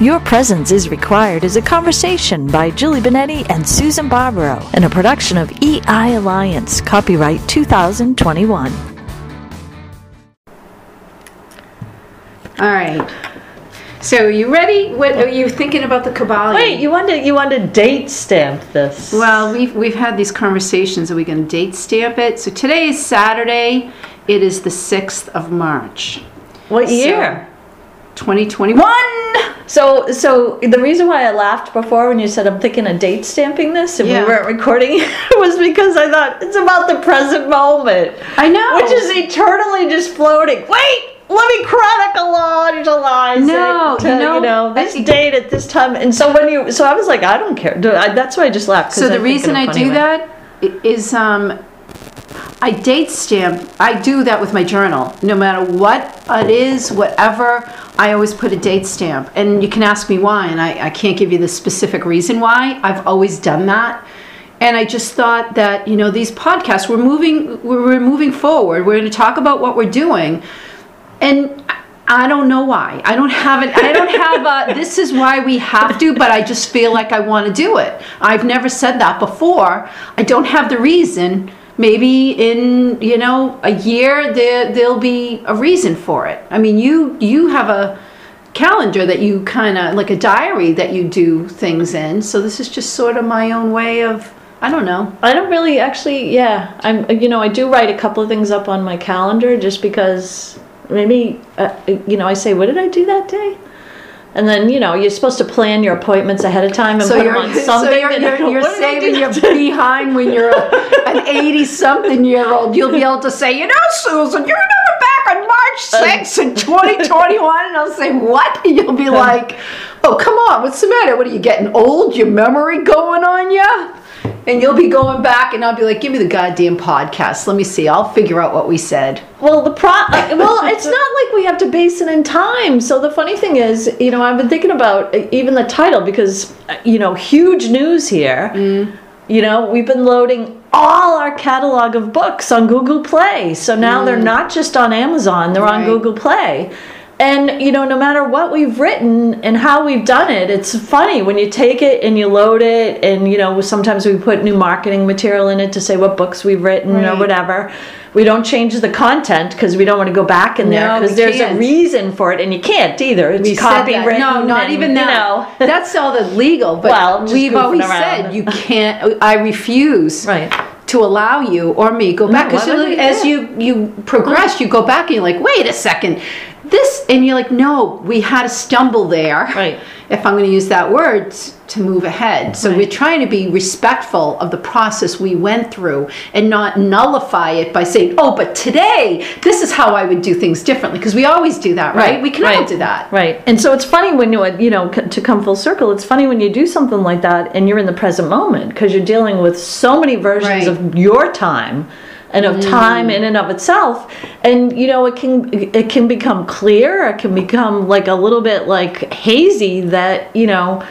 Your Presence is Required is a conversation by Julie Benetti and Susan Barbaro and a production of EI Alliance, copyright 2021. All right. So are you ready? What are you thinking about the Kabbalah? Wait, you want to you want to date stamp this? Well, we've we've had these conversations. Are we going to date stamp it? So today is Saturday. It is the sixth of March. What year? So, 2021. So, so the reason why I laughed before when you said I'm thinking of date stamping this and yeah. we weren't recording was because I thought it's about the present moment. I know, which is eternally just floating. Wait, let me chronologize no, it to, no, you know this date at this time. And so when you, so I was like, I don't care. That's why I just laughed. So the reason I do that is um, I date stamp. I do that with my journal. No matter what it is, whatever, I always put a date stamp. And you can ask me why, and I, I can't give you the specific reason why. I've always done that. And I just thought that you know these podcasts we're moving we're, moving forward. We're going to talk about what we're doing, and I- I don't know why. I don't have it. I don't have a. This is why we have to, but I just feel like I want to do it. I've never said that before. I don't have the reason. Maybe in you know a year there there'll be a reason for it. I mean, you you have a calendar that you kind of like a diary that you do things in. So this is just sort of my own way of I don't know. I don't really actually, yeah. I'm, you know, I do write a couple of things up on my calendar just because maybe, uh, you know, I say, what did I do that day? And then, you know, you're supposed to plan your appointments ahead of time and So put you're, them on so something. you're, and you're, you're "What did saving your behind when you're a, an 80 something year old. You'll be able to say, you know, Susan, you remember back on March um, 6th in 2021? And I'll say, what? And you'll be um, like, oh, come on, what's the matter? What are you getting old? Your memory going on you? And you'll be going back, and I'll be like, give me the goddamn podcast. Let me see. I'll figure out what we said. Well, the pro. uh, well, it's not like we have to base it in time. So the funny thing is, you know, I've been thinking about uh, even the title because, uh, you know, huge news here. Mm. You know, we've been loading all our catalog of books on Google Play. So now they're not just on Amazon; they're on Mm. Google Play. And you know, no matter what we've written and how we've done it, it's funny when you take it and you load it, and you know, sometimes we put new marketing material in it to say what books we've written or whatever. We don't change the content because we don't want to go back in there because we there's can't. a reason for it, and you can't either. It's We said No, not and, even that. You know, That's all the legal. But Well, we've always around. said you can't. I refuse. right. to allow you or me go back because we? as you you progress you go back and you're like wait a second this and you're like no we had a stumble there Right. if i'm going to use that word to move ahead so Right. we're trying to be respectful of the process we went through and not nullify it by saying oh but today this is how i would do things differently because we always do that right, we can all right, do that Right. And so it's funny when you, uh, you know, to come full circle, it's funny when you do something like that and you're in the present moment because you're dealing with so many versions Right. Of your time and of time in and of itself. And you know it can it can become clear it can become like a little bit like hazy that you know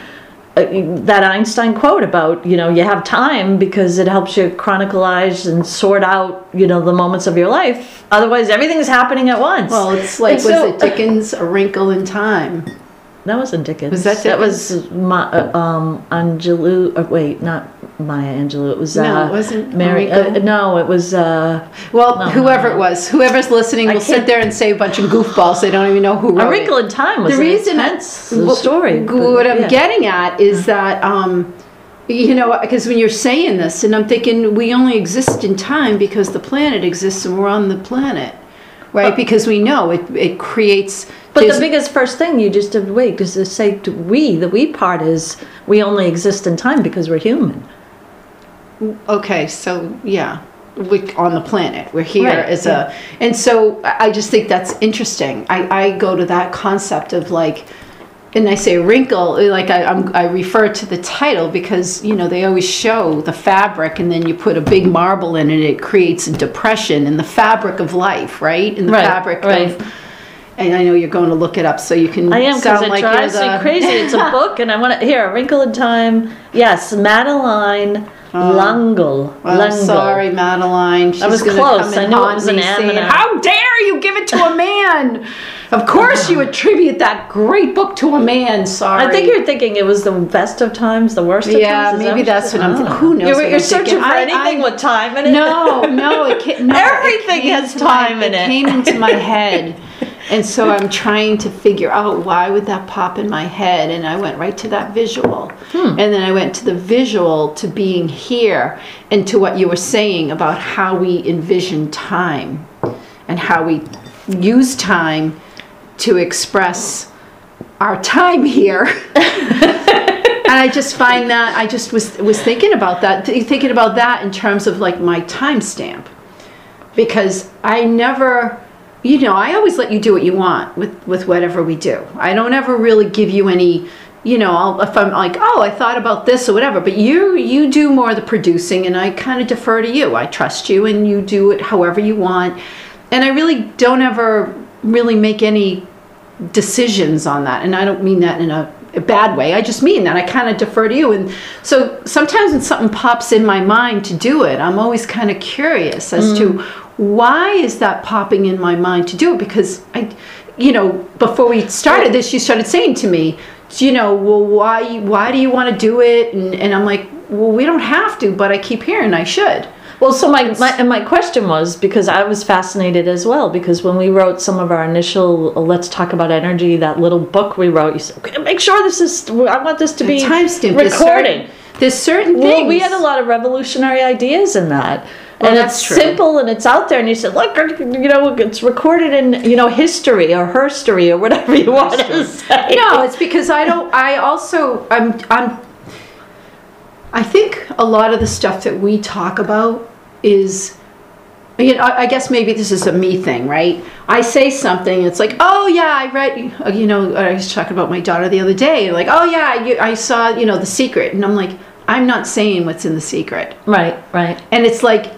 uh, that Einstein quote about you know you have time because it helps you chronicleize and sort out you know the moments of your life. Otherwise everything's happening at once. Well it's like And was so- it dickens a wrinkle in time? That wasn't Dickens. Was that That was my, uh, um, Angelou. Uh, wait, not Maya Angelou. It was uh, No, it wasn't Mary. Uh, no, it was. Uh, Well, No, whoever no. it was, whoever's listening will sit there and say a bunch of goofballs. They don't even know who wrote a Wrinkle in Time was The reason intense Well, story. g- but, What I'm yeah. getting at is that, um, you know, because when you're saying this, and I'm thinking we only exist in time because the planet exists and we're on the planet, right? because we know it, it creates. But the biggest first thing you just have to wait is to say to we. The we part is we only exist in time because we're human. Okay, so yeah, we on the planet. We're here Right, as a, and so I just think that's interesting. I, I go to that concept of like, and I say wrinkle, eh, like I, I'm, I refer to the title because you know they always show the fabric, and then you put a big marble in it, it creates a depression in the fabric of life, right? In the Right, fabric right. of. And I know you're going to look it up so you can I am because it like drives me crazy. It's a book, and I want to here. A Wrinkle in Time. Yes, Madeleine Oh. L'Engle. Well, L'Engle. sorry, Madeleine. She's was close. come and I knew it was an me M saying, and a- How dare you give it to a man? Of course, you attribute that great book to a man. Sorry. I think you're thinking it was the best of times, the worst of Yeah, times. Is maybe that that's what I'm Oh. thinking. Who knows You're, what you're I'm searching thinking. for I- anything I- with time in it. No, no, it ca- no, it Everything came has into my- time in it. came into my head, and so I'm trying to figure out why would that pop in my head, and I went right to that visual, Hmm. and then I went to the visual to being here, and to what you were saying about how we envision time, and how we use time to express our time here. and I just find that I just was was thinking about that, th- thinking about that in terms of like my timestamp, because I never, you know, I always let you do what you want with with whatever we do. I don't ever really give you any, you know, I'll, if I'm like, oh, I thought about this or whatever, but you you do more of the producing, and I kind of defer to you. I trust you, and you do it however you want, and I really don't ever really make any decisions on that and i don't mean that in a, a bad way i just mean that i kind of defer to you and so sometimes when something pops in my mind to do it i'm always kind of curious as to mm. Why is that popping in my mind to do it because i you know before we started this you started saying to me you know well why why do you want to do it and, and i'm like well we don't have to but i keep hearing i should Well, so my, my and my question was because I was fascinated as well because when we wrote some of our initial uh, "Let's Talk About Energy" that little book we wrote, you said, okay, "Make sure this is. I want this to be timestamp there's recording." certain, there's certain things Well, we had a lot of revolutionary ideas in that. Well, and that's it's true. simple and it's out there. And you said, look, you know, it's recorded in, you know, history or herstory or whatever you want to say. No, it's because I don't. I also I'm I'm. I think a lot of the stuff that we talk about is. You know, I I guess maybe this is a me thing, right? I say something, it's like, oh yeah, I read, uh, you know, I was talking about my daughter the other day, like, oh yeah, you, I saw, you know, The Secret, and I'm like, I'm not saying what's in The Secret, Right, right. and it's like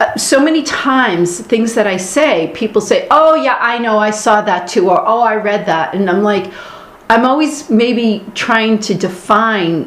uh, so many times things that I say, people say, "Oh yeah, I know, I saw that too," or "Oh, I read that," and I'm like, I'm always maybe trying to define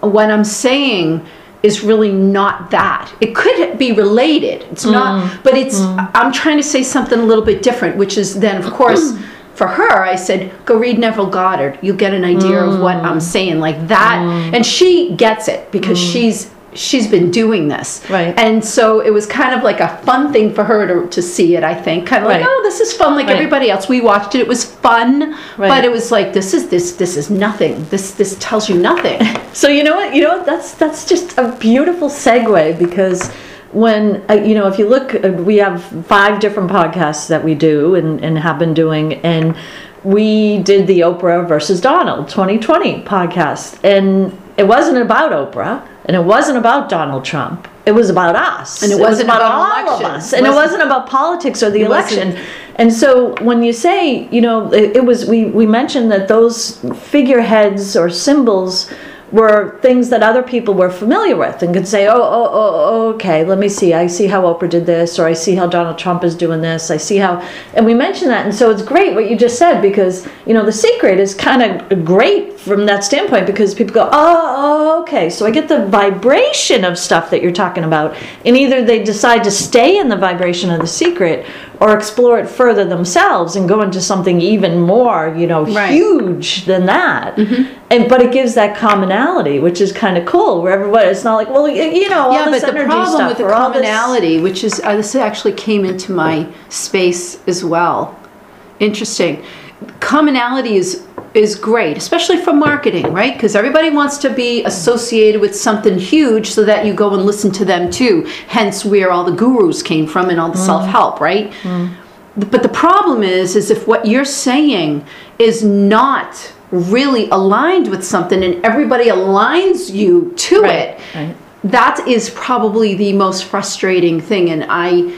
what I'm saying is really not that. It could be related. It's not, mm-hmm. but it's. Mm-hmm. I'm trying to say something a little bit different, which is then, of course. For her, I said, go read Neville Goddard. You'll get an idea of what I'm mm. saying, like that. Mm. And she gets it because mm. she's she's been doing this. Right. And so it was kind of like a fun thing for her to, to see it, I think. Kind of like, oh, this is fun like Right. everybody else. We watched it, it was fun. Right. But it was like this is this this is nothing. This this tells you nothing. So you know what? You know what? That's that's just a beautiful segue because when uh, you know if you look, uh, we have five different podcasts that we do and, and have been doing, and we did the Oprah versus Donald 2020 podcast, and it wasn't about Oprah, and it wasn't about Donald Trump. It was about us, And it was wasn't about, about all election. of us, and it Wasn't- wasn't about politics or the It wasn't- election. And so when you say, you know, it, it was we we mentioned that those figureheads or symbols were things that other people were familiar with and could say, oh, oh, oh, oh, okay, let me see. I see how Oprah did this, or I see how Donald Trump is doing this. I see how, and we mentioned that. And so it's great what you just said because, you know, the secret is kind of great from that standpoint because people go, oh, oh, okay. So I get the vibration of stuff that you're talking about. And either they decide to stay in the vibration of the secret or explore it further themselves and go into something even more, you know, Right. huge than that. And but it gives that commonality, which is kind of cool. Where everybody, it's not like, well, you know, all yeah, but the problem with the all this- commonality, which is uh, this actually came into my space as well. Interesting. Commonality is is great, especially for marketing, right? Because everybody wants to be associated with something huge, so that you go and listen to them too. Hence, where all the gurus came from and all the mm. self help, right? Mm. But the problem is, is if what you're saying is not really aligned with something, and everybody aligns you to Right, it, right. that is probably the most frustrating thing and i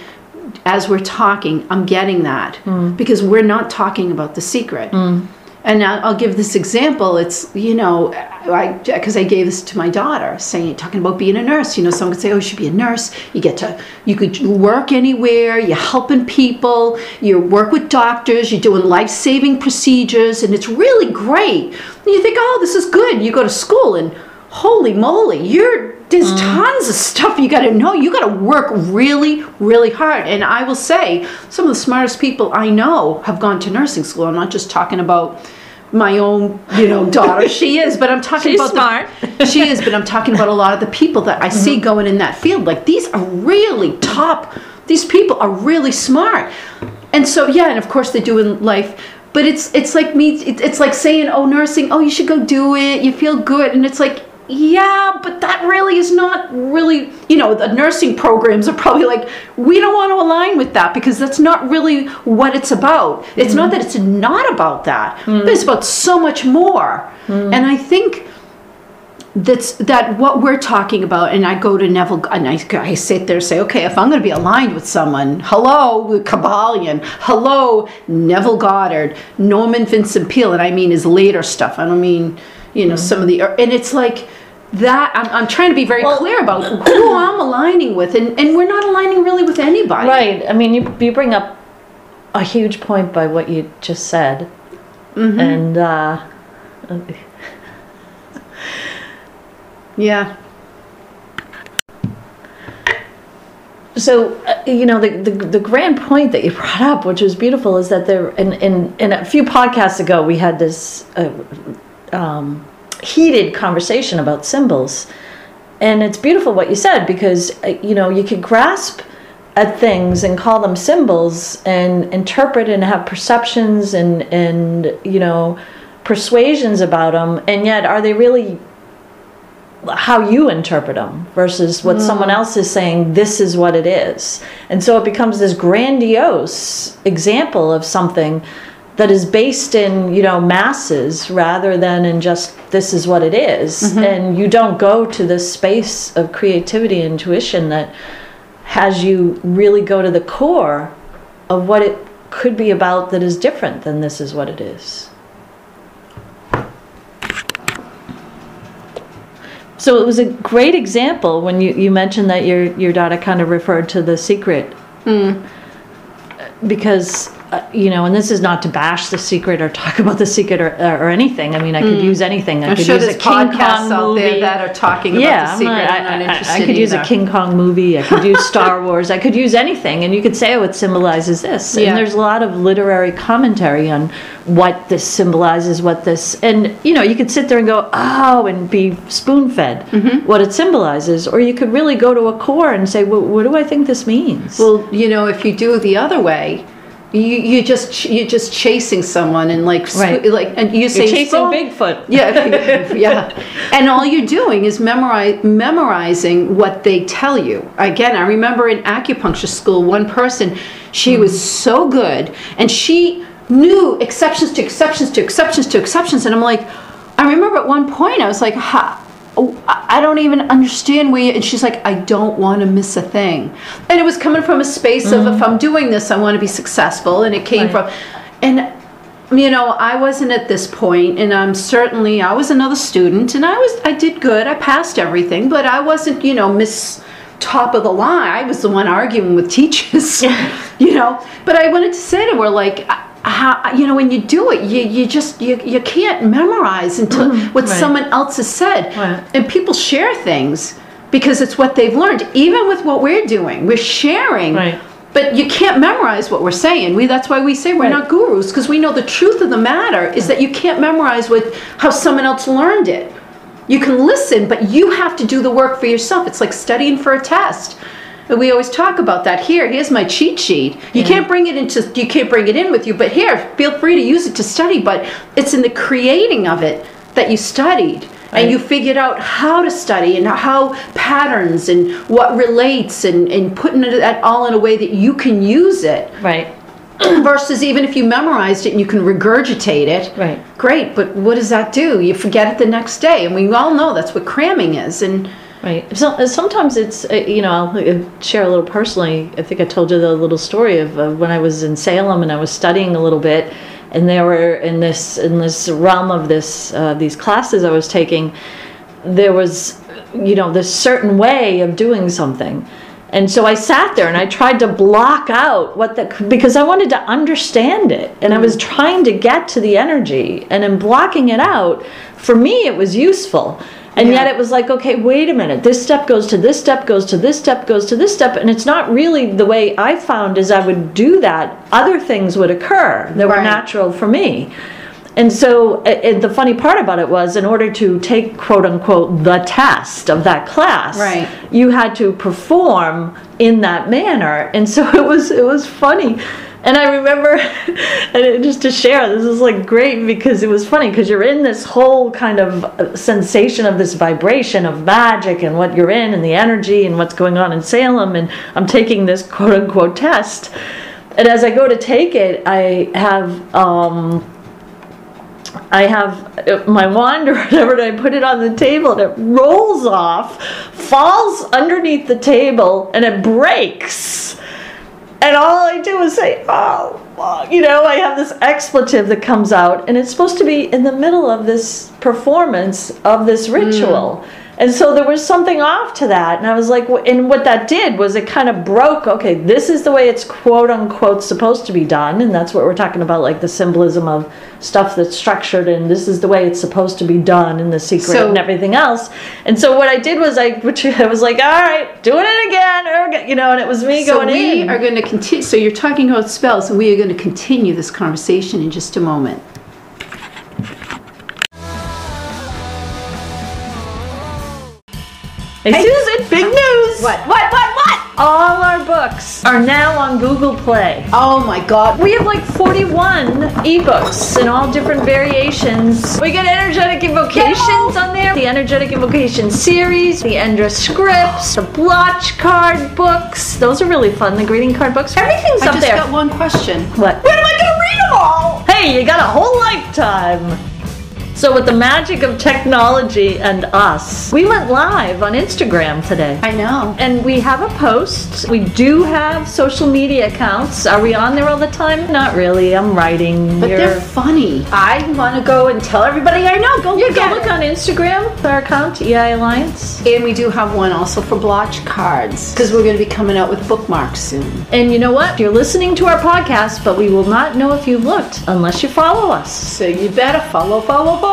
as we're talking i'm getting that Hmm. because we're not talking about the secret mm. And I'll, I'll give this example. It's you know i because i gave this to my daughter saying talking about being a nurse. You know someone could say oh you should be a nurse. You get to you could work anywhere. You're helping people. You work with doctors. You're doing life-saving procedures. And it's really great. And you think oh this is good. You go to school and holy moly, you're there's mm. tons of stuff you got to know. You got to work really, really hard. And I will say, some of the smartest people I know have gone to nursing school. I'm not just talking about my own, you know, daughter. she is, but I'm talking She's about smart. The, she is, but I'm talking about a lot of the people that I see mm-hmm. going in that field. Like these are really top. These people are really smart. And so yeah, and of course they do in life. But it's it's like me. It's like saying, "Oh, nursing. Oh, you should go do it. You feel good." And it's like, yeah, but that really is not really. You know, the nursing programs are probably like, we don't want to align with that because that's not really what it's about. It's not mm-hmm. that it's not about that, but mm. it's about so much more. Mm. And I think that's that what we're talking about and i go to neville and i, I sit there and say okay if i'm going to be aligned with someone hello kybalion hello neville goddard norman vincent peale and i mean his later stuff i don't mean you know mm. some of the er, and it's like that i'm, I'm trying to be very clear about who i'm aligning with and, and we're not aligning really with anybody Right. I mean, you, you bring up a huge point by what you just said. Mm-hmm. And, uh, yeah so, uh, you know, the, the, the grand point that you brought up, which was beautiful, is that there, in, in, in a few podcasts ago, we had this uh, um, heated conversation about symbols. And it's beautiful what you said because, uh, you know, you can grasp at things and call them symbols and interpret and have perceptions and, and you know, persuasions about them. And yet, are they really how you interpret them versus what someone else is saying this is what it is and so it becomes this grandiose example of something that is based in you know masses rather than in just this is what it is. Mm-hmm. and you don't go to this space of creativity and intuition that has you really go to the core of what it could be about that is different than this is what it is So it was a great example when you, you mentioned that your, your daughter kind of referred to the secret. Mm. Because, uh, you know, and this is not to bash the secret or talk about the secret or, or anything. I mean, I could use anything. I I'm could sure use a King Kong out there movie. that are talking about the secret. not- I'm not I, I- interested I could use a. King Kong movie. I could use Star Wars. I could use anything, and you could say, "Oh, it symbolizes this." Yeah. And there's a lot of literary commentary on what this symbolizes, what this, and you know, you could sit there and go, "Oh," and be spoon-fed Mm-hmm. what it symbolizes, or you could really go to a core and say, well, "What do I think this means?" Well, you know, if you do it the other way, you you just you're just chasing someone and like Right. like and you say You're chasing. Bigfoot. Yeah, yeah. And all you're doing is memorize, memorizing what they tell you. Again, I remember in acupuncture school, one person, she was so good, and she knew exceptions to exceptions to exceptions to exceptions. And I'm like, I remember at one point, I was like, ha. Oh, I don't even understand where and she's like, I don't want to miss a thing. And it was coming from a space of if mm-hmm. I'm doing this, I want to be successful. And it came Right. from, and you know i wasn't at this point and i'm certainly i was another student and i was i did good i passed everything but i wasn't you know miss top of the line i was the one arguing with teachers you know but i wanted to say to her like how, you know when you do it you, you just you, you can't memorize until mm-hmm. what right. someone else has said Right. and people share things because it's what they've learned even with what we're doing we're sharing Right. but you can't memorize what we're saying. We that's why we say we're not gurus because we know the truth of the matter is that you can't memorize with how someone else learned it. You can listen, but you have to do the work for yourself. It's like studying for a test. And we always talk about that. Here, here's my cheat sheet. You can't bring it into you can't bring it in with you, but here, feel free to use it to study, but it's in the creating of it that you studied. And you figured out how to study and how patterns and what relates and, and putting it that all in a way that you can use it right. versus even if you memorized it and you can regurgitate it Right. great but what does that do you forget it the next day and we all know that's what cramming is and Right. So sometimes it's uh, you know I'll uh, share a little personally. I think I told you the little story of uh, when I was in Salem and I was studying a little bit, and there were in this in this realm of this uh, these classes I was taking, there was you know this certain way of doing something. And so I sat there and I tried to block out what that because I wanted to understand it and I was trying to get to the energy and in blocking it out for me it was useful And yet it was like, okay, wait a minute. This step goes to this step, goes to this step, goes to this step. And it's not really the way I found as I would do that, other things would occur that were natural for me. And so uh, a- and the funny part about it was, in order to take quote unquote the test of that class, Right. you had to perform in that manner. And so it was it was funny. And I remember, and just to share, this is like great because it was funny because you're in this whole kind of uh, sensation of this vibration of magic and what you're in and the energy and what's going on in Salem. And I'm taking this quote unquote test. And as I go to take it, I have, um, I have uh, my wand or whatever, and I put it on the table, and it rolls off, falls underneath the table, and it breaks. And all I do is say, oh, well," you know, I have this expletive that comes out, and it's supposed to be in the middle of this performance of this ritual. Mm. And so there was something off to that. And I was like, and what that did was it kind of broke, okay, this is the way it's quote unquote supposed to be done. And that's what we're talking about, like the symbolism of stuff that's structured, and this is the way it's supposed to be done, and the secret So- and everything else. And so what I did was I, which I was like, all right, doing it again, again," you know, and it was me So going we in. are going to continue. So you're talking about spells, and we are going to continue this conversation in just a moment. Hey, Susan, big news! What? What? What? What? All our books are now on Google Play. Oh my God! We have like 41 ebooks in all different variations. We got energetic invocations on there, the energetic invocation series, the Endra scripts, the blotch card books. Those are really fun. The greeting card books. Everything's I up there. I just got one question. What? When am I gonna read them all? Hey, you got a whole lifetime. So with the magic of technology and us, we went live on Instagram today. I know. And we have a post. We do have social media accounts. Are we on there all the time? Not really. I'm writing. But You're- they're funny. I want to go and tell everybody I know. Go Yeah, look go look it. on Instagram, our account, EI Alliance. And we do have one also for blotch cards because we're going to be coming out with bookmarks soon. And you know what? You're listening to our podcast, but we will not know if you've looked unless you follow us. So you better follow, follow, follow.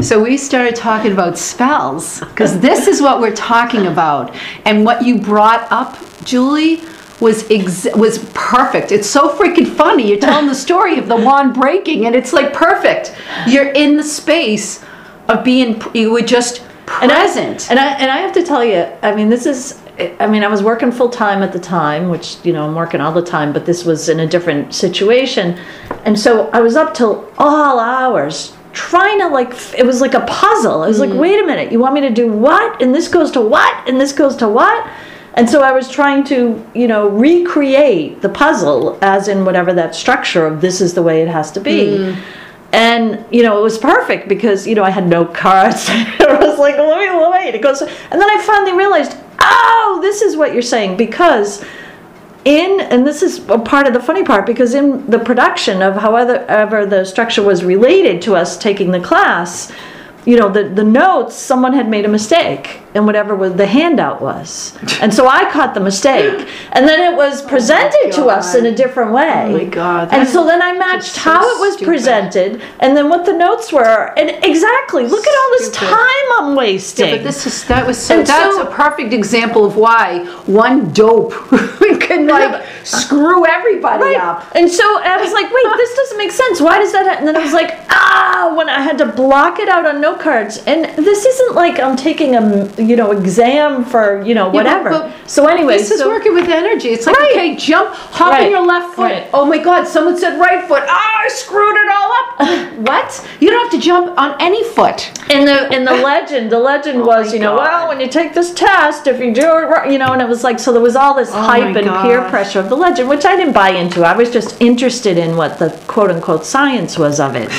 So we started talking about spells because this is what we're talking about, and what you brought up, Julie, was ex- was perfect. It's so freaking funny. You're telling the story of the wand breaking, and it's like perfect. You're in the space of being. You were just And I- present. And I and I have to tell you, I mean, this is. I mean, I was working full time at the time, which you know I'm working all the time, but this was in a different situation, and so I was up till all hours trying to like. It was like a puzzle. I was like, mm. wait a minute, you want me to do what? And this goes to what? And this goes to what? And so I was trying to, you know, recreate the puzzle as in whatever that structure of this is the way it has to be. Mm. And you know, it was perfect because you know I had no cards. I was like, let me wait. It goes, and then I finally realized, oh, this is what you're saying because in and this is a part of the funny part because in the production of however ever the structure was related to us taking the class you know the, the notes someone had made a mistake in whatever was the handout was and so i caught the mistake and then it was presented to us in a different way Oh my God, and so then i matched so how it was stupid. presented and then what the notes were and exactly look at all this Stupid. time i'm wasting But this is that was so And that's so- a perfect example of why one dope can like screw everybody Right. up. And so I was like, wait, this doesn't make sense. Why does that? ha-" And then I was like, ah, when I had to block it out on note cards. And this isn't like I'm taking a you know exam for you know whatever. so anyway, This is so- working with energy. It's like Right. okay, jump, hop Right. on your left foot. Right. Oh my God, someone said right foot. Ah, I screwed it all up. what? You don't have to jump on any foot. in the in the legend, the legend was Oh my you know God. well when you take this test, if you do it right, you know, and it was like so there was all this Oh hype and peer pressure of the legend, which I didn't buy into. I was just interested in what the quote unquote science was of it.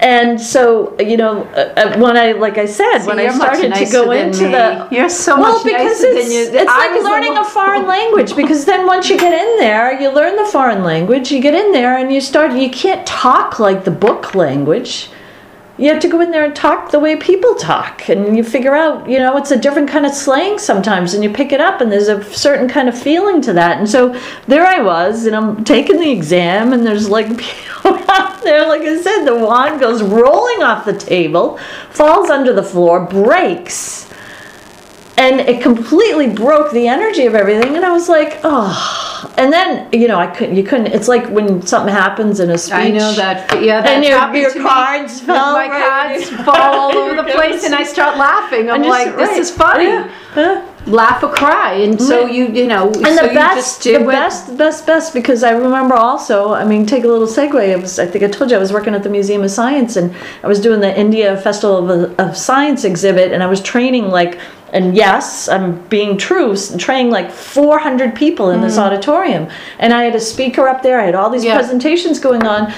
And so, you know, uh, uh, when I, like I said, when I started to go into me. the, You're so well, much because nicer it's, than you. it's I like learning one- a foreign language. Because then once you get in there, you learn the foreign language. You get in there and you start. You can't talk like the book language. You have to go in there and talk the way people talk, and you figure out, you know, it's a different kind of slang sometimes, and you pick it up, and there's a certain kind of feeling to that. And so there I was, and I'm taking the exam, and there's like up there, like I said, the wand goes rolling off the table, falls under the floor, breaks. And it completely broke the energy of everything. And I was like, oh. And then, you know, I couldn't, you couldn't, it's like when something happens in a speech. I know that. Yeah, that And your- your cards fell My right- cards fall all over the place, and I start laughing. I'm like, "This right. is funny." Yeah, yeah. Laugh or cry, and so you, you know, And so the best, the what- best, best, best, because I remember also, I mean, take a little segue. I was, I think I told you, I was working at the Museum of Science and I was doing the India Festival of, of Science exhibit and I was training like, and yes, I'm being true, training like 400 people in this auditorium. And I had a speaker up there, I had all these Mm. Yeah. presentations going on.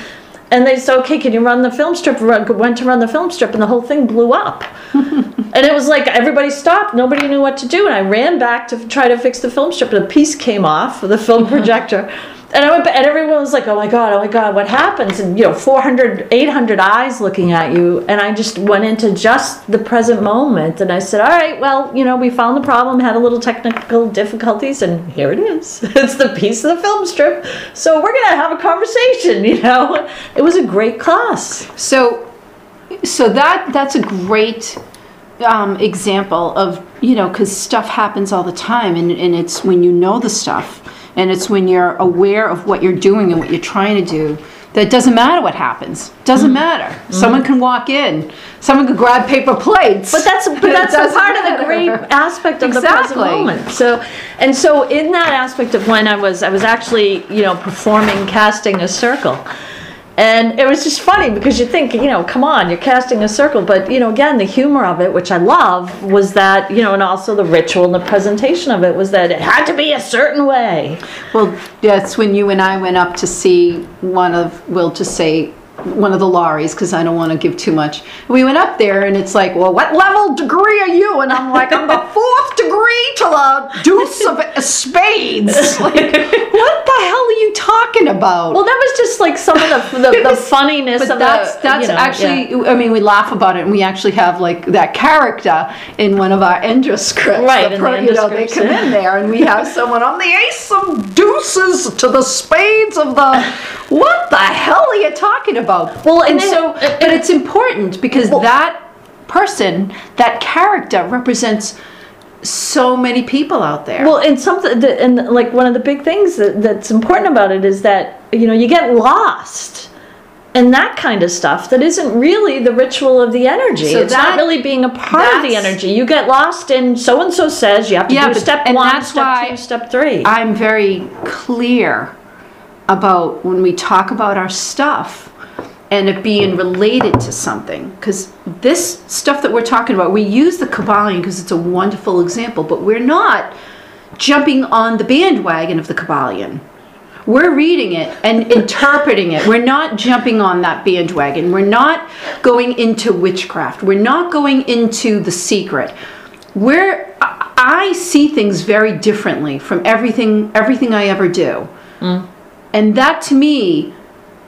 And they said, okay, can you run the film strip? Run- Went to run the film strip, and the whole thing blew up. and it was like everybody stopped. Nobody knew what to do. And I ran back to try to fix the film strip. And a piece came off, of the film projector. And I went, and everyone was like, "Oh my god, oh my god, what happens?" And you know, 400, 800 eyes looking at you. And I just went into just the present moment, and I said, "All right, well, you know, we found the problem, had a little technical difficulties, and here it is. it's the piece of the film strip. So we're gonna have a conversation." You know, it was a great class. So, so that that's a great um, example of you know because stuff happens all the time, and and it's when you know the stuff, and it's when you're aware of what you're doing and what you're trying to do. That it doesn't matter what happens. Doesn't mm-hmm. matter. Mm-hmm. Someone can walk in. Someone could grab paper plates. But that's but that's part of the great aspect of the present moment. So and so in that aspect of when I was I was actually you know performing casting a circle. And it was just funny because you think, you know, come on, you're casting a circle. But, you know, again, the humor of it, which I love, was that, you know, and also the ritual and the presentation of it was that it had to be a certain way. Well, that's when you and I went up to see one of, we'll just say, one of the lorries, because I don't want to give too much. We went up there and it's like, well, what level degree are you? And I'm like, I'm the fourth degree to the deuce of spades. Like, what the hell are you talking about? Well, that was just like some of the, the, the funniness but of that's the, that's you know, actually yeah. I mean we laugh about it and we actually have like that character in one of our Endra scripts Right, The the you know they come in there and we have someone on the ace of deuces to the spades of the what the hell are you talking about Well, and and then- so but it's important because that person that character represents so many people out there Well, and something, and like one of the big things that, that's important about it is that you know you get lost in that kind of stuff that isn't really the ritual of the energy. So it's that- not really being a part of the energy. You get lost in so and so says you have to Yeah, do but- step and one, step two, step three. I'm very clear about when we talk about our stuff and it being related to something. Because this stuff that we're talking about, we use the Kybalion because it's a wonderful example, but we're not jumping on the bandwagon of the Kybalion. We're reading it and interpreting it. We're not jumping on that bandwagon. We're not going into witchcraft. We're not going into the secret. We're I I see things very differently from everything everything I ever do. Mm. And that to me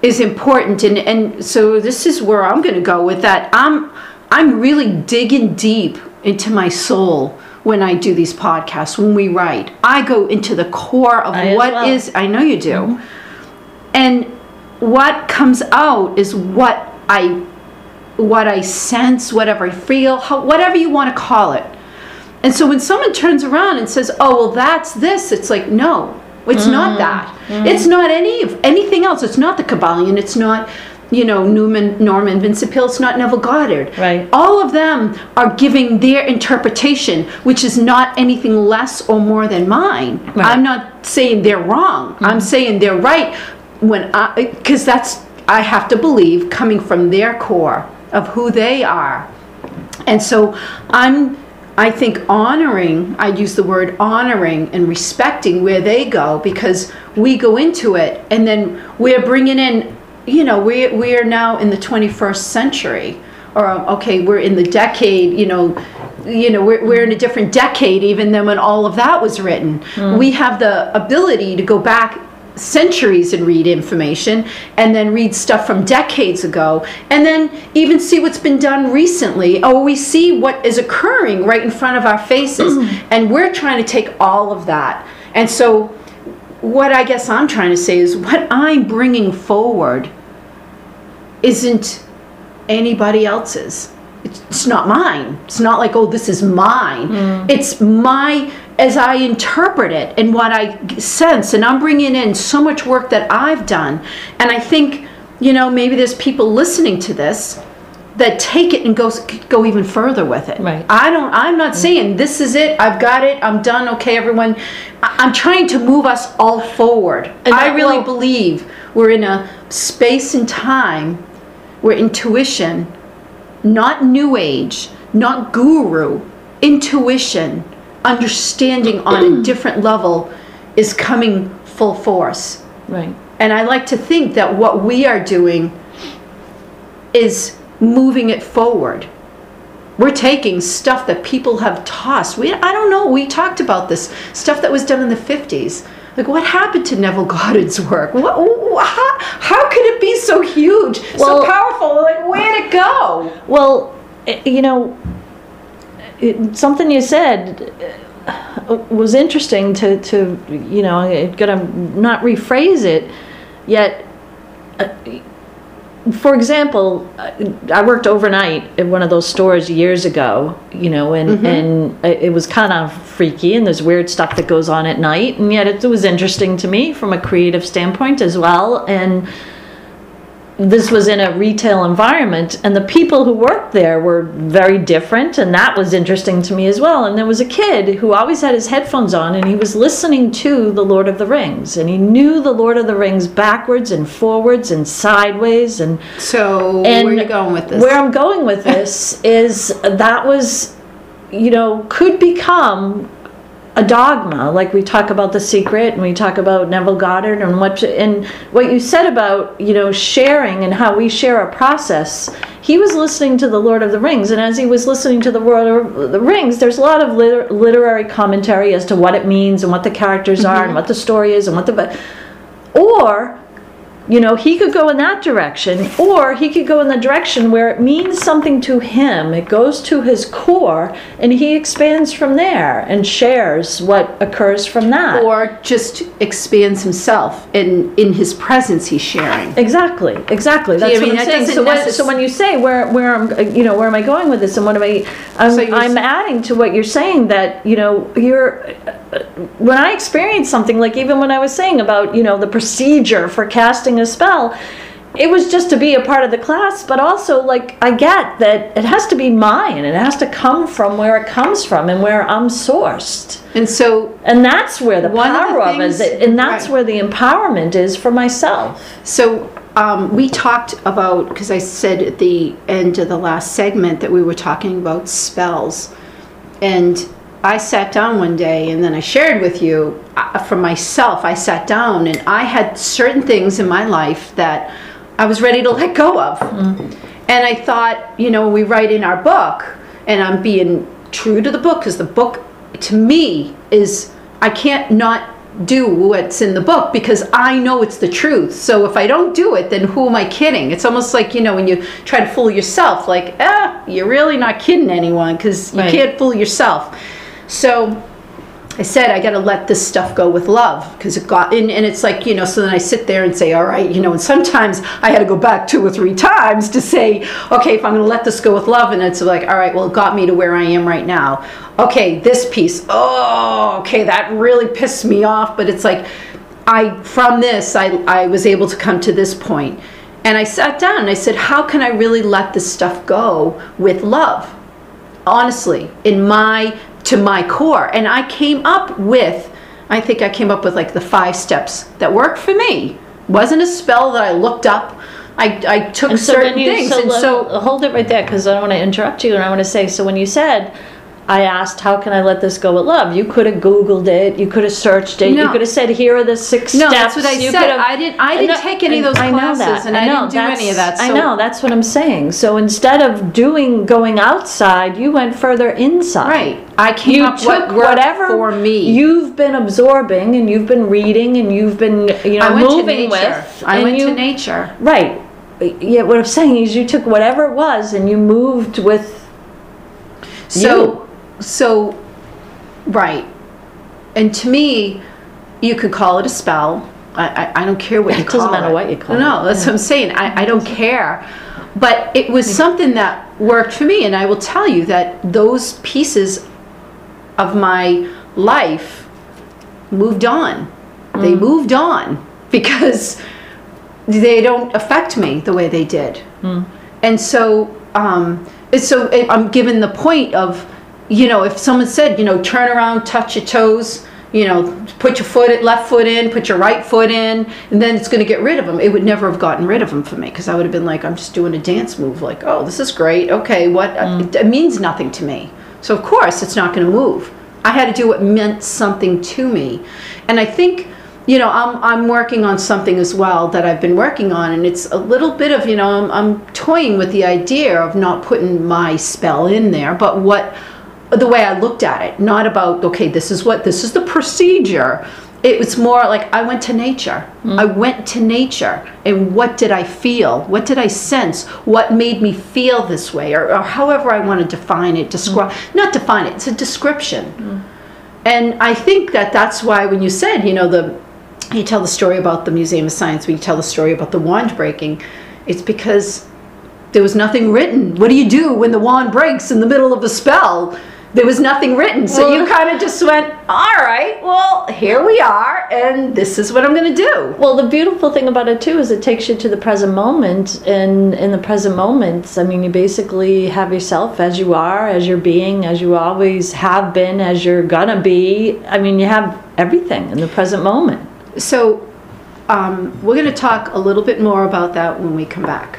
is important and and so this is where I'm going to go with that. I'm I'm really digging deep into my soul when I do these podcasts when we write. I go into the core of I what well. is I know you do. Mm-hmm. And what comes out is what I what I sense, whatever I feel, how, whatever you want to call it. And so when someone turns around and says, "Oh, well, that's this," it's like, no, it's Mm. not that. It's not any of anything else. It's not the Kybalion. It's not, you know, Newman, Norman Vincent Peale. It's not Neville Goddard. Right. All of them are giving their interpretation, which is not anything less or more than mine. Right. I'm not saying they're wrong. I'm saying they're right when I, because that's I have to believe coming from their core of who they are. And so I'm, I think honoring, I use the word honoring and respecting where they go because we go into it and then we're bringing in, you know, we, we are now in the 21st century. Or, okay, we're in the decade, you know, you know, we're, we're in a different decade even than when all of that was written. Hmm. We have the ability to go back centuries and read information and then read stuff from decades ago and then even see what's been done recently or we see what is occurring right in front of our faces and we're trying to take all of that and so what i guess i'm trying to say is what i'm bringing forward isn't anybody else's. It's, it's not mine. It's not like, oh, this is mine. Mm. It's my, as I interpret it and what I sense. And I'm bringing in so much work that I've done. And I think, you know, maybe there's people listening to this that take it and goes go even further with it. Right. I don't. I'm not mm. saying this is it. I've got it. I'm done. Okay, everyone. I'm trying to move us all forward. And I really will- believe we're in a space and time where intuition, not new age, not guru, intuition, understanding on a different level is coming full force. Right. And I like to think that what we are doing is moving it forward. We're taking stuff that people have tossed. We, I don't know, we talked about this stuff that was done in the 50s. Like, what happened to Neville Goddard's work? What, wh- how, how could it be so huge, Well- so powerful? Like, where'd it go? Well, eh, you know, it, something you said uh, was interesting to, to you know, I'm gonna not rephrase it, yet, uh, for example, I worked overnight at one of those stores years ago, you know, and, and it it was kind of freaky and there's weird stuff that goes on at night, and yet it was interesting to me from a creative standpoint as well, and this was in a retail environment and the people who worked there were very different and that was interesting to me as well and there was a kid who always had his headphones on and he was listening to the lord of the rings and he knew the lord of the rings backwards and forwards and sideways and So, and where are you going with this? where i'm going with this is that was you know could become a dogma like we talk about the secret and we talk about neville goddard and what and what you said about you know sharing and how we share a process. He was listening to the lord of the rings and as he was listening to the lord of the rings there's a lot of liter- literary commentary as to what it means and what the characters are and mm-hmm. what the story is and what the or you know, he could go in that direction, or he could go in the direction where it means something to him. It goes to his core, and he expands from there and shares what occurs from that. or just expands himself and in his presence he's sharing. Exactly, exactly. That's I mean, what I'm saying. So, when, necess- so when you say where, where I'm, you know, where am I going with this, and what am I? I'm, So I'm adding to what you're saying that you know, you're. uh, When I experience something like even when I was saying about you know the procedure for casting a spell, it was just to be a part of the class, but also like I get that it has to be mine, and it has to come from where it comes from and where I'm sourced. And so And that's where the One of the power of, it is, things- and that's right. where the empowerment is for myself. So um, we talked about because I said at the end of the last segment that we were talking about spells, and I sat down one day and then I shared with you uh, for myself. I sat down and I had certain things in my life that I was ready to let go of, and I thought, you know, we write in our book, and I'm being true to the book because the book to me is I can't not do what's in the book because I know it's the truth. So if I don't do it, then who am I kidding? It's almost like, you know, when you try to fool yourself, like, ah, you're really not kidding anyone because you Right. can't fool yourself. So I said, I got to let this stuff go with love because it got, and, and it's like, you know, so then I sit there and say, all right, you know, and sometimes I had to go back two or three times to say, okay, if I'm going to let this go with love, and it's like, all right, well, it got me to where I am right now. Okay, this piece, oh, okay, that really pissed me off, but it's like, I, from this, I, I was able to come to this point. And I sat down and I said, how can I really let this stuff go with love? honestly in my to my core. And i came up with i think i came up with like the five steps that worked for me. Wasn't a spell that i looked up. I, I took And so certain you, things. so, and so hold it right there because I don't want to interrupt you and I want to say so when you said I asked how can I let this go with love? You could have googled it. You could have searched it. You could have said here are the six No, steps. that's what I you said. I didn't- I didn't know- take any of those I know classes, that. and I know, didn't do any of that, I know that's what I'm saying. So instead of doing going outside you went further inside. Right. I came you up took what whatever for me. you've been absorbing and you've been reading and you've been you know i went to moving with i went you, to nature. Right. Yeah, what I'm saying is you took whatever it was and you moved with So, so, right. And to me, you could call it a spell, I, I, I don't care what you call it. It doesn't matter what you call it. No, that's what I'm saying. I, I don't care. But it was something that worked for me, and I will tell you that those pieces of my life moved on. They moved on because they don't affect me the way they did. And so, um, so it, I'm given the point of, you know, if someone said, you know, turn around, touch your toes, you know, put your foot, left foot in, put your right foot in, and then it's going to get rid of them. It would never have gotten rid of them for me because I would have been like, I'm just doing a dance move. Like, oh, this is great. Okay, what? Uh, mm. It, it means nothing to me. So of course it's not going to move. I had to do what meant something to me, and I think you know, I'm, I'm working on something as well that I've been working on, and it's a little bit of, you know, I'm, I'm toying with the idea of not putting my spell in there, but what, the way I looked at it, not about, okay, this is what, this is the procedure. It was more like I went to nature. Mm. I went to nature, and what did I feel? What did I sense? What made me feel this way? Or, or however I want to define it, describe, mm. not define it, it's a description. Mm. And I think that that's why when you said, you know, the you tell the story about the Museum of Science, when you tell the story about the wand breaking, it's because there was nothing written. What do you do when the wand breaks in the middle of a spell? There was nothing written. So you kind of just went, all right, well, here we are, and this is what I'm going to do. Well, the beautiful thing about it too is it takes you to the present moment, and in the present moments, I mean, you basically have yourself as you are, as you're being, as you always have been, as you're gonna be. I mean, you have everything in the present moment. So um, we're going to talk a little bit more about that when we come back.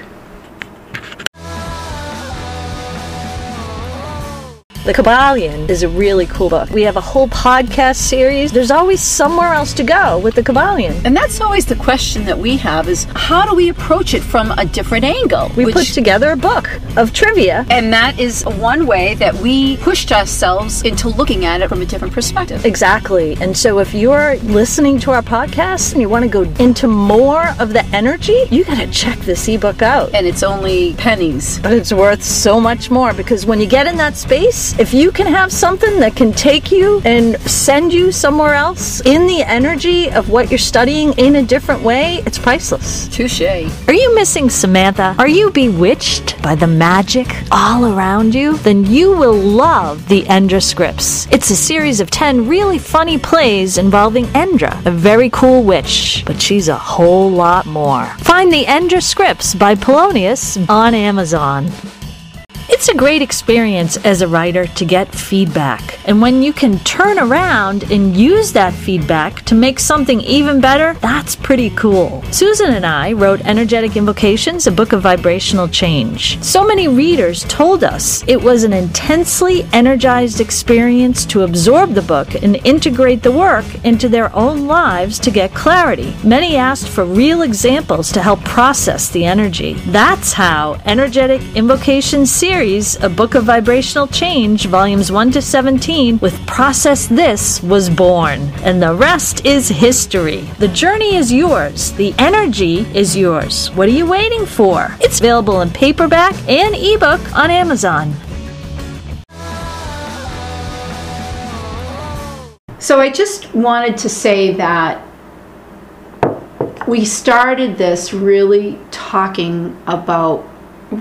The Kybalion is a really cool book. We have a whole podcast series. There's always somewhere else to go with the Kybalion. And that's always the question that we have is how do we approach it from a different angle? We Which- put together a book of trivia. and that is one way that we pushed ourselves into looking at it from a different perspective. Exactly. And so if you're listening to our podcast and you want to go into more of the energy, you got to check this ebook out. And it's only pennies. But it's worth so much more because when you get in that space, if you can have something that can take you and send you somewhere else in the energy of what you're studying in a different way, it's priceless. Touche. Are you missing Samantha? Are you bewitched by the magic all around you? Then you will love the Endra scripts. It's a series of 10 really funny plays involving Endra, a very cool witch, but she's a whole lot more. Find the Endra scripts by Polonius on Amazon. It's a great experience as a writer to get feedback. And when you can turn around and use that feedback to make something even better, that's pretty cool. Susan and I wrote Energetic Invocations, a book of vibrational change. So many readers told us it was an intensely energized experience to absorb the book and integrate the work into their own lives to get clarity. Many asked for real examples to help process the energy. That's how Energetic Invocations Series, a book of vibrational change, volumes 1 to 17, with Process This was born. And the rest is history. The journey is yours, the energy is yours. What are you waiting for? It's available in paperback and ebook on Amazon. So I just wanted to say that we started this really talking about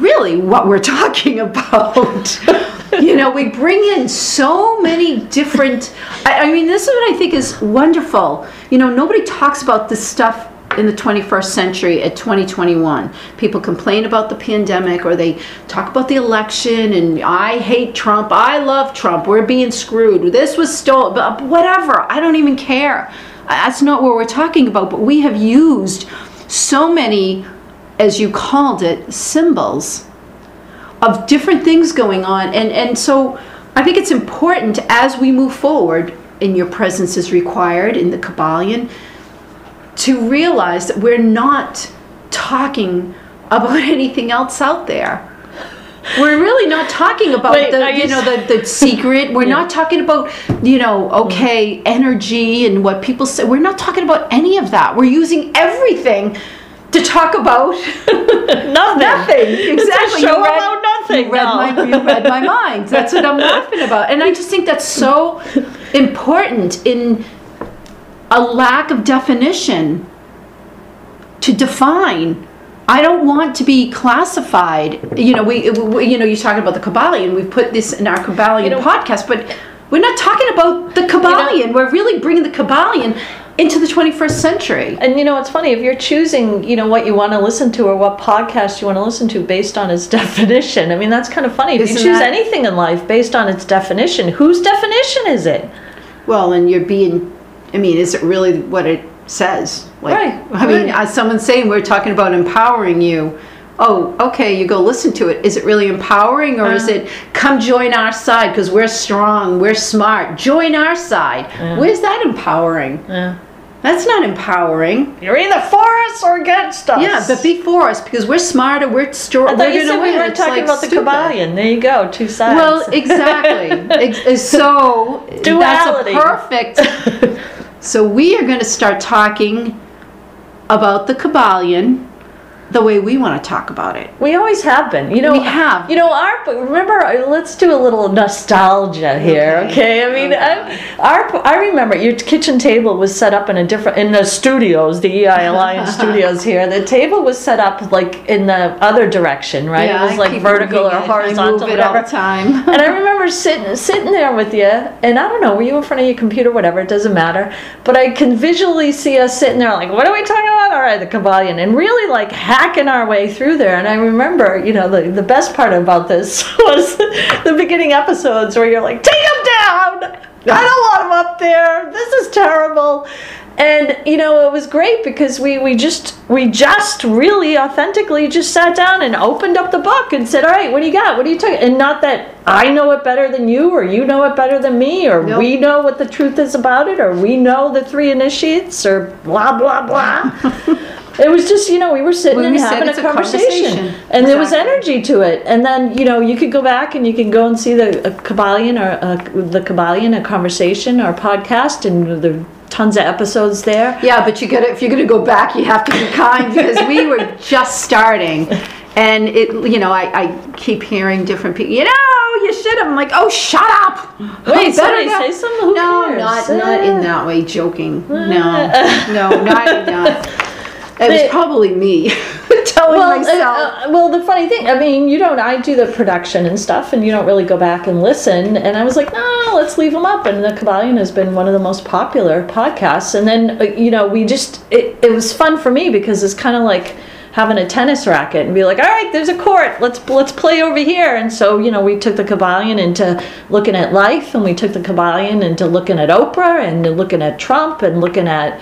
really what we're talking about. you know, we bring in so many different. I, I mean, this is what I think is wonderful. You know, nobody talks about this stuff in the 21st century at 2021 people complain about the pandemic or they talk about the election and i hate trump i love trump we're being screwed this was stolen but uh, whatever i don't even care that's not what we're talking about but we have used so many as you called it symbols of different things going on and and so i think it's important as we move forward and your presence is required in the kybalion to realize that we're not talking about anything else out there. We're really not talking about Wait, the you you know the, the secret. We're not talking about you know okay energy and what people say. We're not talking about any of that. We're using everything to talk about Nothing. nothing. Exactly. Show You read- about nothing. You read, no. my, you read my mind. That's what I'm laughing about. And I just think that's so important in a lack of definition to define. I don't want to be classified. You know, we, we you know, you're talking about the Kybalion. We've put this in our Kybalion know- podcast, but we're not talking about the Kybalion. we're really bringing the Kybalion into the 21st century. And you know, it's funny if you're choosing, you know, what you want to listen to or what podcast you want to listen to based on its definition. I mean, that's kind of funny. If you Isn't choose that- anything in life based on its definition, whose definition is it? Well, and you're being, I mean, is it really what it says? Like, Right, I mean, right. as someone's saying, we're talking about empowering you. Oh, okay, you go listen to it. Is it really empowering or is Uh. it come join our side because we're strong, we're smart, join our side? Where's that empowering? Yeah. That's not empowering. You're either for us or against us. Yeah, but be for us because we're smarter, we're strong. I thought you said we weren't talking like about the stupid. Kybalion. There you go, two sides. Well, exactly. Ex- so Duality. that's a perfect. so we are going to start talking about the Kybalion the way we want to talk about it. We always have been. You know, We have. You know, our remember. uh, Let's do a little nostalgia here, Okay. okay? I mean, I, our I remember your kitchen table was set up in a different in the studios, the EI Alliance studios here. The table was set up like in the other direction, right? it was like vertical or it. horizontal, I move it all whatever. time. and I remember sitting sitting there with you, and I don't know, were you in front of your computer, whatever, it doesn't matter. But I can visually see us sitting there like, what are we talking about? All right, the Kybalion, and really like hacking our way through there. And I remember, you know, the, the best part about this was the beginning episodes where you're like, take them down! I don't want them up there. This is terrible. And you know it was great because we, we just we just really authentically just sat down and opened up the book and said, all right, what do you got? What are you talking? And not that I know it better than you, or you know it better than me, or Nope. we know what the truth is about it, or we know the three initiates, or blah blah blah. it was just you know we were sitting When and we said having a it's a conversation, conversation. and there was Exactly. energy to it. And then you know you could go back and you can go and see the uh, Kybalion or uh, the Kybalion, a conversation or podcast, and the tons of episodes there. Yeah, but you got to if you're going to go back, you have to be kind because we were just starting. And it, you know, I, I keep hearing different people. You know, you should have. I'm like, oh, shut up. Wait, Better somebody not- say something? Who no, cares? not not in that way. Joking. No, no, not not. It was probably me telling well, myself. uh, uh, well, the funny thing, I mean, you don't. I do the production and stuff, and you don't really go back and listen. And I was like, no, let's leave them up. And the Kybalion has been one of the most popular podcasts. And then, uh, you know, we just it, it was fun for me because it's kind of like having a tennis racket and be like, all right, there's a court. Let's let's play over here. And so, you know, we took the Kybalion into looking at life, and we took the Kybalion into looking at Oprah and looking at Trump and looking at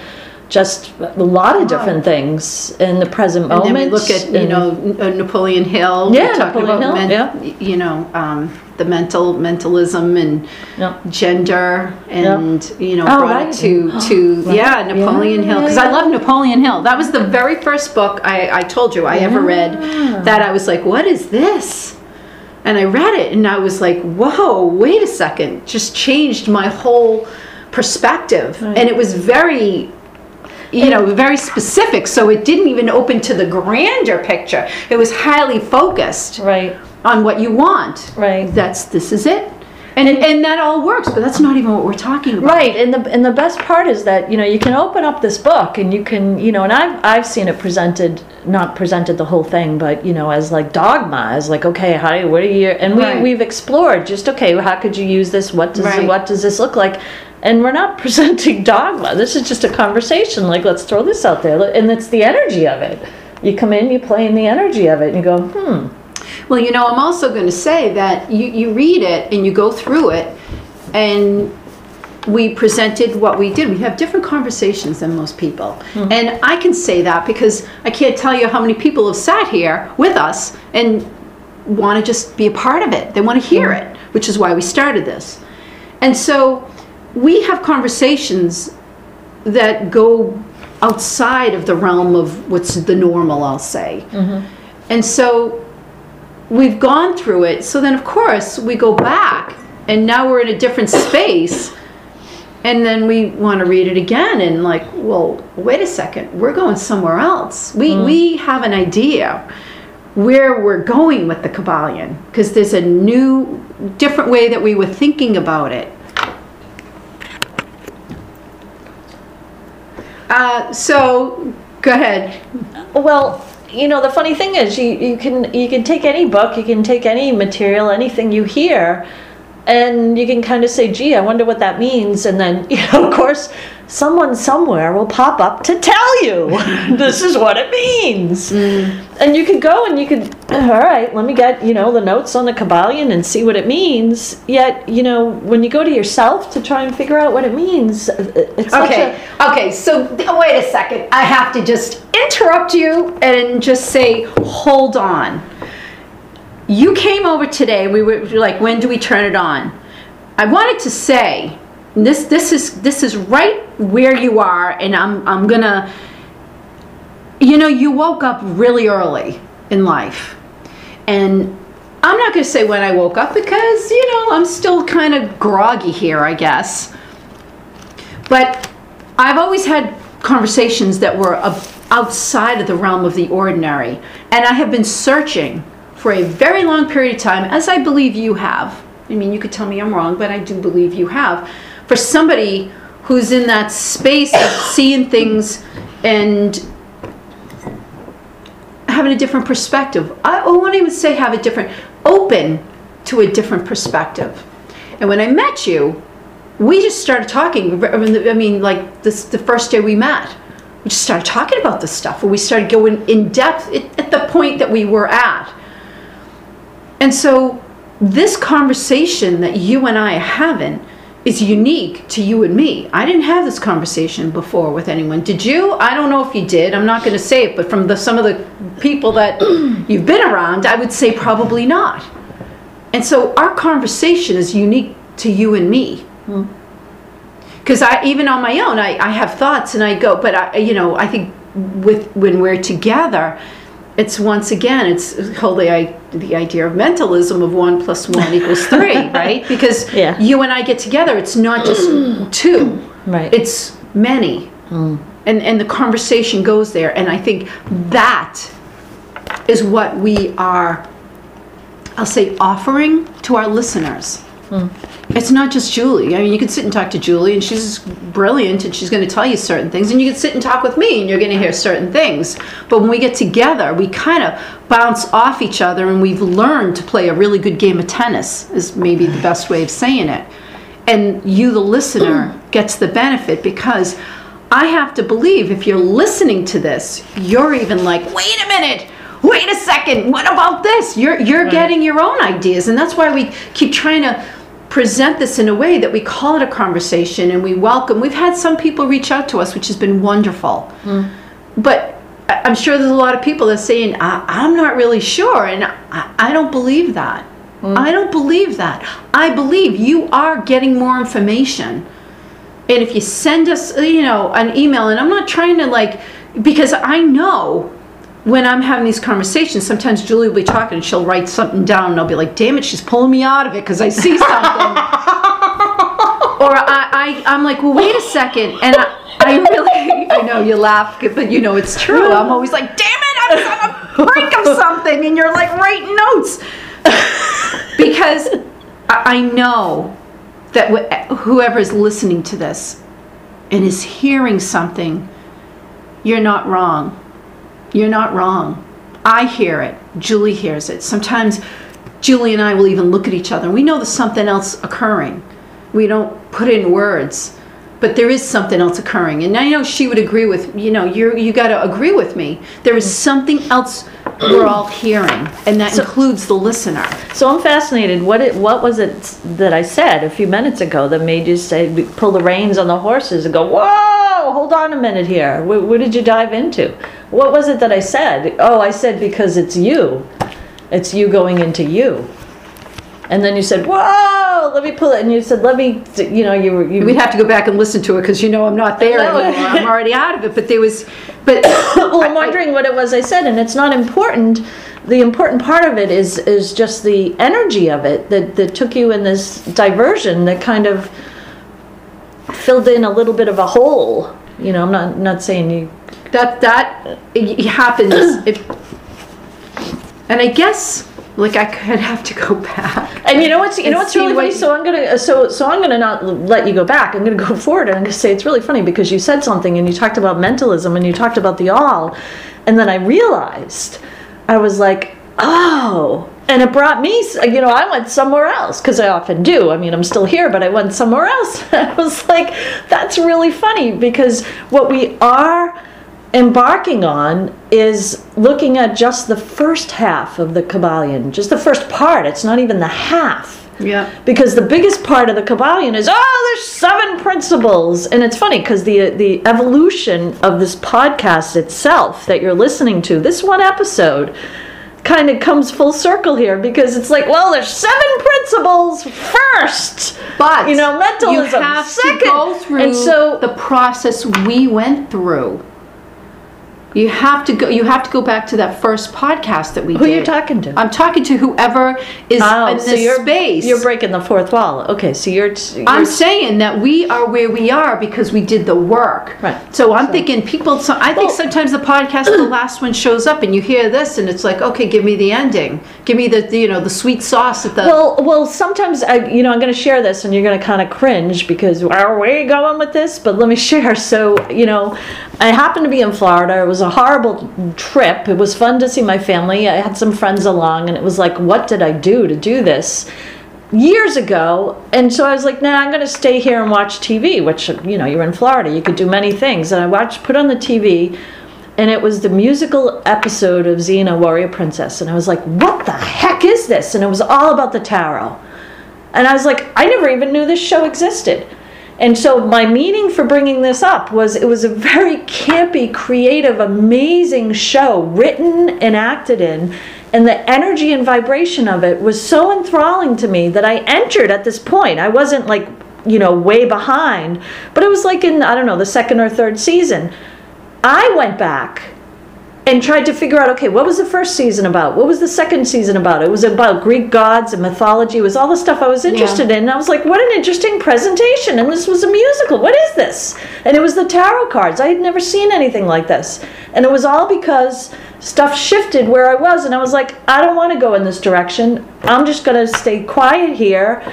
just a lot of different things in the present and moment. then we look at you know uh, Napoleon Hill. Yeah, talking Napoleon about Hill, men- yeah. You know um, the mental mentalism and Yeah. gender and you know Oh, brought right. it to to yeah Napoleon Yeah, Hill because yeah, I love Napoleon Hill. That was the very first book I, I told you I ever read that I was like, what is this? And I read it and I was like, whoa, wait a second, just changed my whole perspective. And it was very you know, very specific, so it didn't even open to the grander picture. It was highly focused Right, on what you want. right. That's this is it. And and that all works, but that's not even what we're talking about. Right, and the and the best part is that you know you can open up this book and you can you know and I've I've seen it presented not presented the whole thing but you know as like dogma as like okay how do you, what are you and we Right. we've explored just okay how could you use this what does Right. what does this look like and we're not presenting dogma this is just a conversation like let's throw this out there and it's the energy of it you come in you play in the energy of it and you go hmm Well, you know, I'm also going to say that you, you read it and you go through it, and we presented what we did. We have different conversations than most people. And I can say that because I can't tell you how many people have sat here with us and want to just be a part of it. They want to hear it, which is why we started this. And so we have conversations that go outside of the realm of what's the normal, I'll say. Mm-hmm. And so we've gone through it. So then, of course, we go back and now we're in a different space. And then we want to read it again and like, well, wait a second, we're going somewhere else. We, mm. we have an idea where we're going with the Kybalion because there's a new, different way that we were thinking about it. Uh, so Go ahead. Well, you know, the funny thing is, you, you can you can take any book, you can take any material, anything you hear, and you can kind of say, "Gee, I wonder what that means," and then, you know, of course, someone somewhere will pop up to tell you this is what it means, mm. and you could go and you could, all right, let me get you know the notes on the Kybalion and see what it means. Yet, you know, when you go to yourself to try and figure out what it means, uh, uh, it's such Okay, a okay, so wait a second. I have to just interrupt you and just say, hold on. You came over today, we were like, when do we turn it on? I wanted to say, this this is this is right where you are, and I'm I'm gonna you know, you woke up really early in life. And I'm not gonna say when I woke up because, you know, I'm still kind of groggy here, I guess. But I've always had conversations that were outside of the realm of the ordinary. And I have been searching for a very long period of time, as I believe you have. I mean, you could tell me I'm wrong, but I do believe you have. For somebody who's in that space of seeing things and having a different perspective. I, oh, I won't even say have a different, open to a different perspective. And when I met you, we just started talking. I mean, like this, the first day we met, we just started talking about this stuff, and we started going in depth at the point that we were at. And so, this conversation that you and I are having is unique to you and me. I didn't have this conversation before with anyone. Did you? I don't know if you did. I'm not going to say it, but from the, some of the people that you've been around, I would say probably not. And so, our conversation is unique to you and me hmm. because I even on my own I, I have thoughts and I go but I you know I think with when we're together it's once again it's whole the, the idea of mentalism of one plus one equals three right? Because Yeah. you and I get together it's not just two. Right. it's many. Mm. And and the conversation goes there and I think that is what we are I'll say offering to our listeners Hmm. it's not just Julie. I mean, you can sit and talk to Julie, and she's brilliant, and she's going to tell you certain things. And you can sit and talk with me, and you're going to hear certain things. But when we get together, we kind of bounce off each other, and we've learned to play a really good game of tennis, is maybe the best way of saying it. And you, the listener, hmm. gets the benefit because I have to believe if you're listening to this, you're even like, wait a minute. Wait a second. What about this? You're you're getting your own ideas, and that's why we keep trying to present this in a way that we call it a conversation and we welcome. We've had some people reach out to us, which has been wonderful. Hmm. But I- I'm sure there's a lot of people that are saying, I- I'm not really sure, and I, I don't believe that. Hmm. I don't believe that. I believe you are getting more information. And if you send us, you know, an email, and I'm not trying to like, because I know when I'm having these conversations, sometimes Julie will be talking and she'll write something down, and I'll be like, damn it, she's pulling me out of it because I see something. or I, I, I'm like, well, wait a second. And I, I really, I know you laugh, but you know it's true. I'm always like, damn it, I'm on a brink of something. And you're like writing notes. because I, I know that wh- whoever is listening to this and is hearing something, you're not wrong. You're not wrong. I hear it. Julie hears it. Sometimes Julie and I will even look at each other and we know there's something else occurring. We don't put in words, but there is something else occurring. And I know she would agree with, you know, you're, you got to agree with me. There is something else we're all hearing, and that includes the listener. So I'm fascinated. What it, what was it that I said a few minutes ago that made you say pull the reins on the horses and go, whoa, hold on a minute here. Where, where did you dive into? What was it that I said? Oh, I said because it's you. It's you going into you. And then you said, whoa, let me pull it. And you said, let me, you know, you were, you We'd have to go back and listen to it because you know I'm not there anymore. I'm already out of it. But there was, but well, I'm I- I- wondering what it was I said, and it's not important. The important part of it is is just the energy of it that, that took you in this diversion that kind of filled in a little bit of a hole. You know, I'm not not saying you. That that it happens if and i guess like i could have to go back And you know what's you know what's really what funny. So I'm gonna so so I'm gonna not let you go back. I'm gonna go forward and I'm gonna say it's really funny because you said something and you talked about mentalism and you talked about the all, and then I realized I was like, oh. And it brought me, you know, I went somewhere else because I often do. I mean, I'm still here, but I went somewhere else. I was like, that's really funny because what we are embarking on is looking at just the first half of the Kybalion, just the first part. It's not even the half. Yeah. Because the biggest part of the Kybalion is, oh, there's seven principles. And it's funny because the, the evolution of this podcast itself that you're listening to, this one episode, kind of comes full circle here because it's like, well, there's seven principles first. But you know, mentalism you have second. to go through and so the process we went through. You have to go. You have to go back to that first podcast that we did. Who are did. you talking to? I'm talking to whoever is Oh, in so this you're, space. You're breaking the fourth wall. Okay, so you're. you're I'm saying that we are where we are because we did the work. Right. So I'm thinking people. So I think Well- sometimes the podcast, the last one shows up, and you hear this, and it's like, okay, give me the ending, give me the, the you know the sweet sauce at the. Well, well, sometimes I, you know, I'm going to share this, and you're going to kind of cringe because where are we going with this? But let me share. So, you know, I happened to be in Florida. It was a horrible trip. It was fun to see my family. I had some friends along, and it was like, what did I do to do this? Years ago, and so I was like, nah, I'm going to stay here and watch TV. Which, you know, you're in Florida, you could do many things. And I watched, put on the TV, and it was the musical episode of Xena, Warrior Princess. And I was like, what the heck is this? And it was all about the tarot. And I was like, I never even knew this show existed. And so my meaning for bringing this up was it was a very campy, creative, amazing show, written and acted in. And the energy and vibration of it was so enthralling to me that I entered at this point. I wasn't like, you know, way behind, but it was like in, I don't know, the second or third season. I went back and tried to figure out okay what was the first season about? What was the second season about? It was about greek gods and mythology. It was all the stuff i was interested in. And i was like what an interesting presentation. And this was a musical. What is this? And it was the tarot cards. I had never seen anything like this. And it was all because stuff shifted where i was. And i was like i don't want to go in this direction. I'm just going to stay quiet here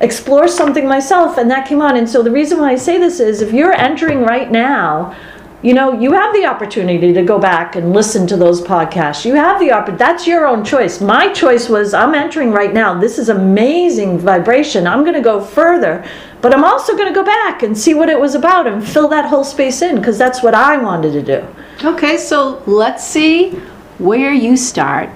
explore something myself. And that came on. And so the reason why i say this is if you're entering right now you know you have the opportunity to go back and listen to those podcasts. You have the opportunity that's your own choice. My choice was i'm entering right now. This is amazing vibration. I'm going to go further but i'm also going to go back and see what it was about and fill that whole space in because that's what i wanted to do. Okay, so let's see where you start.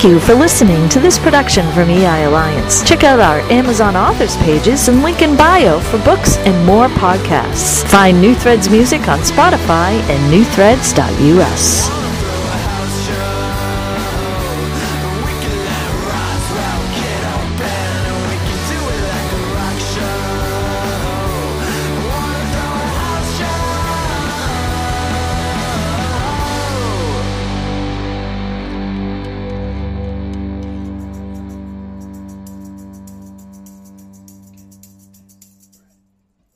Thank you for listening to this production from EI Alliance. Check out our Amazon authors pages and link in bio for books and more podcasts. Find New Threads music on Spotify and newthreads.us.